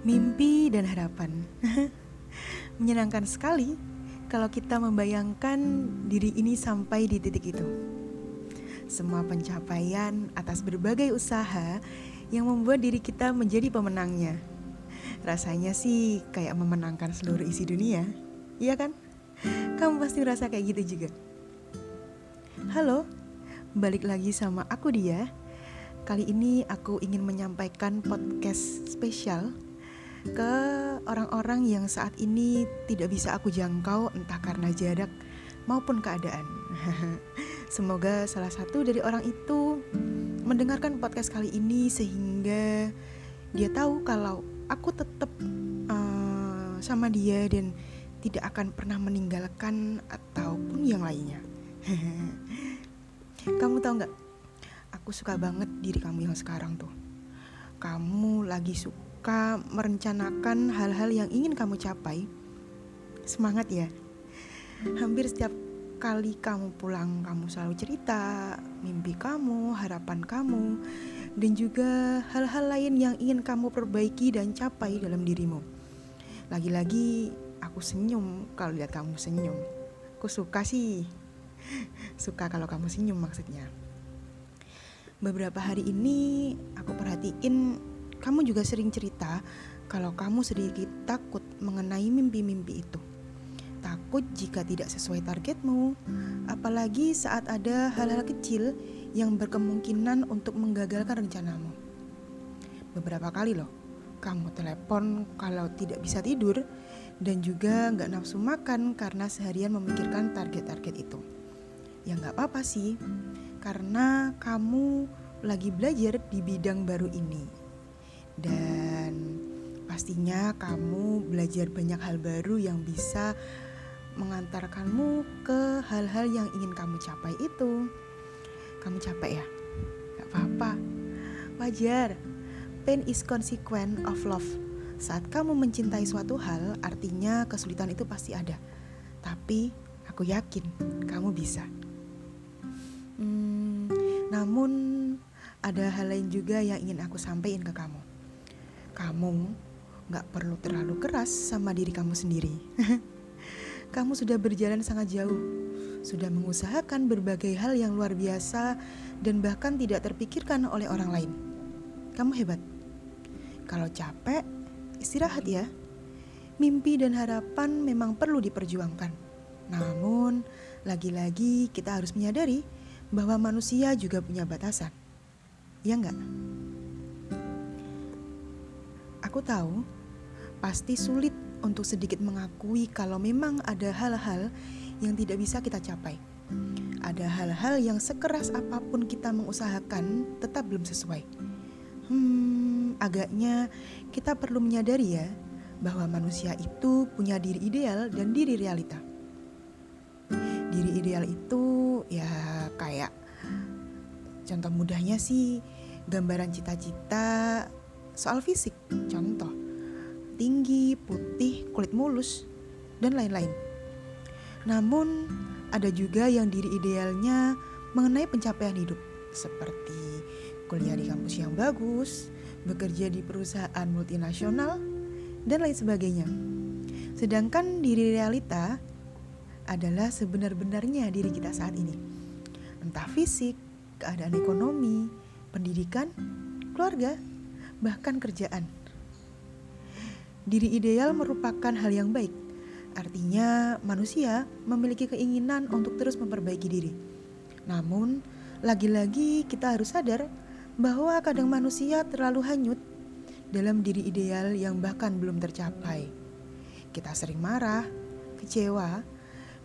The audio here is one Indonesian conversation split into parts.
Mimpi dan harapan menyenangkan sekali kalau kita membayangkan diri ini sampai di titik itu. Semua pencapaian atas berbagai usaha yang membuat diri kita menjadi pemenangnya. Rasanya sih kayak memenangkan seluruh isi dunia, iya kan? Kamu pasti merasa kayak gitu juga. Halo, balik lagi sama aku dia. Kali ini aku ingin menyampaikan podcast spesial ke orang-orang yang saat ini tidak bisa aku jangkau entah karena jarak maupun keadaan. Semoga salah satu dari orang itu mendengarkan podcast kali ini sehingga dia tahu kalau aku tetap uh, sama dia dan tidak akan pernah meninggalkan ataupun yang lainnya. kamu tahu nggak? Aku suka banget diri kamu yang sekarang tuh. Kamu lagi suka suka merencanakan hal-hal yang ingin kamu capai, semangat ya. Hampir setiap kali kamu pulang, kamu selalu cerita mimpi kamu, harapan kamu, dan juga hal-hal lain yang ingin kamu perbaiki dan capai dalam dirimu. Lagi-lagi aku senyum kalau lihat kamu senyum. Aku suka sih. Suka kalau kamu senyum maksudnya. Beberapa hari ini aku perhatiin kamu juga sering cerita kalau kamu sedikit takut mengenai mimpi-mimpi itu. Takut jika tidak sesuai targetmu, apalagi saat ada hal-hal kecil yang berkemungkinan untuk menggagalkan rencanamu. Beberapa kali loh, kamu telepon kalau tidak bisa tidur dan juga nggak nafsu makan karena seharian memikirkan target-target itu. Ya nggak apa-apa sih, karena kamu lagi belajar di bidang baru ini dan pastinya kamu belajar banyak hal baru yang bisa mengantarkanmu ke hal-hal yang ingin kamu capai itu. Kamu capek ya? Gak apa-apa, wajar. Pain is consequence of love. Saat kamu mencintai suatu hal, artinya kesulitan itu pasti ada. Tapi aku yakin kamu bisa. Hmm, namun ada hal lain juga yang ingin aku sampaikan ke kamu kamu gak perlu terlalu keras sama diri kamu sendiri. kamu sudah berjalan sangat jauh, sudah mengusahakan berbagai hal yang luar biasa dan bahkan tidak terpikirkan oleh orang lain. Kamu hebat. Kalau capek, istirahat ya. Mimpi dan harapan memang perlu diperjuangkan. Namun, lagi-lagi kita harus menyadari bahwa manusia juga punya batasan. Ya enggak? Aku tahu pasti sulit untuk sedikit mengakui kalau memang ada hal-hal yang tidak bisa kita capai. Ada hal-hal yang sekeras apa pun kita mengusahakan tetap belum sesuai. Hmm, agaknya kita perlu menyadari ya bahwa manusia itu punya diri ideal dan diri realita. Diri ideal itu ya kayak contoh mudahnya sih gambaran cita-cita soal fisik, contoh tinggi, putih, kulit mulus, dan lain-lain. Namun, ada juga yang diri idealnya mengenai pencapaian hidup, seperti kuliah di kampus yang bagus, bekerja di perusahaan multinasional, dan lain sebagainya. Sedangkan diri realita adalah sebenar-benarnya diri kita saat ini. Entah fisik, keadaan ekonomi, pendidikan, keluarga, bahkan kerjaan. Diri ideal merupakan hal yang baik. Artinya, manusia memiliki keinginan untuk terus memperbaiki diri. Namun, lagi-lagi kita harus sadar bahwa kadang manusia terlalu hanyut dalam diri ideal yang bahkan belum tercapai. Kita sering marah, kecewa,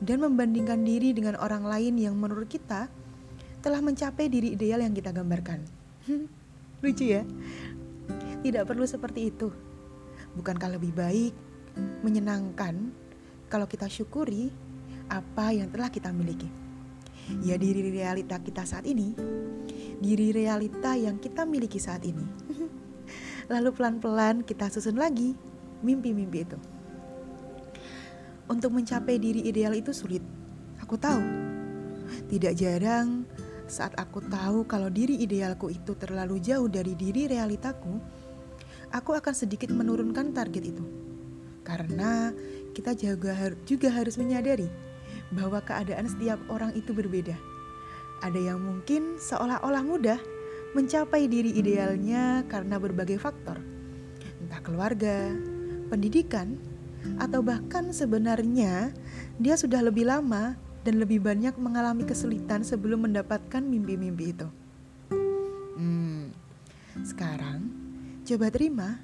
dan membandingkan diri dengan orang lain yang menurut kita telah mencapai diri ideal yang kita gambarkan. Lucu ya? Tidak perlu seperti itu. Bukankah lebih baik menyenangkan kalau kita syukuri apa yang telah kita miliki? Ya diri realita kita saat ini, diri realita yang kita miliki saat ini. Lalu pelan-pelan kita susun lagi mimpi-mimpi itu. Untuk mencapai diri ideal itu sulit. Aku tahu. Tidak jarang saat aku tahu kalau diri idealku itu terlalu jauh dari diri realitaku, aku akan sedikit menurunkan target itu. Karena kita juga, juga harus menyadari bahwa keadaan setiap orang itu berbeda. Ada yang mungkin seolah-olah mudah mencapai diri idealnya karena berbagai faktor, entah keluarga, pendidikan, atau bahkan sebenarnya dia sudah lebih lama dan lebih banyak mengalami kesulitan sebelum mendapatkan mimpi-mimpi itu. Hmm, sekarang coba terima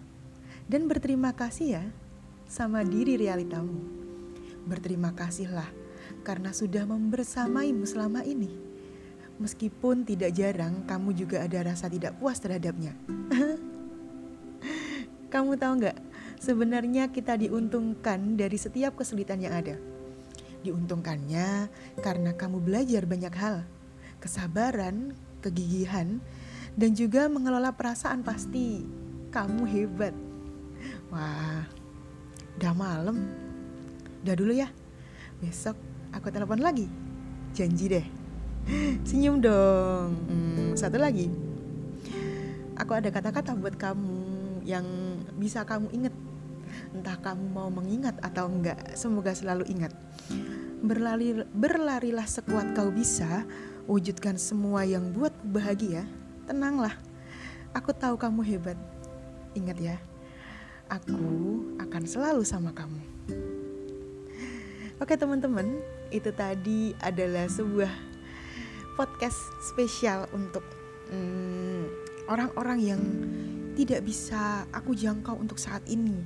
dan berterima kasih ya sama diri realitamu. Berterima kasihlah karena sudah membersamaimu selama ini. Meskipun tidak jarang kamu juga ada rasa tidak puas terhadapnya. kamu tahu nggak? Sebenarnya kita diuntungkan dari setiap kesulitan yang ada. Diuntungkannya karena kamu belajar banyak hal, kesabaran, kegigihan, dan juga mengelola perasaan pasti kamu hebat. Wah, udah malam. Udah dulu ya. Besok aku telepon lagi. Janji deh. Senyum dong. Hmm, satu lagi. Aku ada kata-kata buat kamu yang bisa kamu ingat. Entah kamu mau mengingat atau enggak, semoga selalu ingat. Berlari, berlarilah sekuat kau bisa, wujudkan semua yang buat bahagia. Tenanglah, aku tahu kamu hebat. Ingat ya, aku akan selalu sama kamu. Oke teman-teman, itu tadi adalah sebuah podcast spesial untuk hmm, orang-orang hmm, yang tidak bisa aku jangkau untuk saat ini.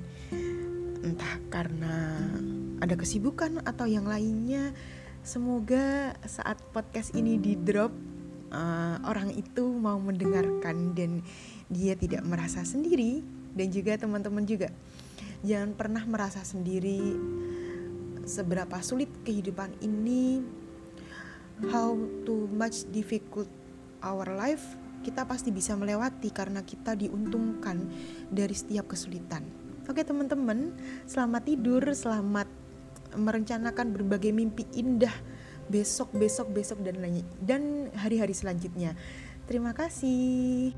Entah karena ada kesibukan atau yang lainnya. Semoga saat podcast ini di drop uh, orang itu mau mendengarkan dan dia tidak merasa sendiri dan juga teman-teman juga. Jangan pernah merasa sendiri seberapa sulit kehidupan ini how too much difficult our life kita pasti bisa melewati karena kita diuntungkan dari setiap kesulitan. Oke teman-teman selamat tidur selamat merencanakan berbagai mimpi indah besok, besok, besok dan dan hari-hari selanjutnya. Terima kasih.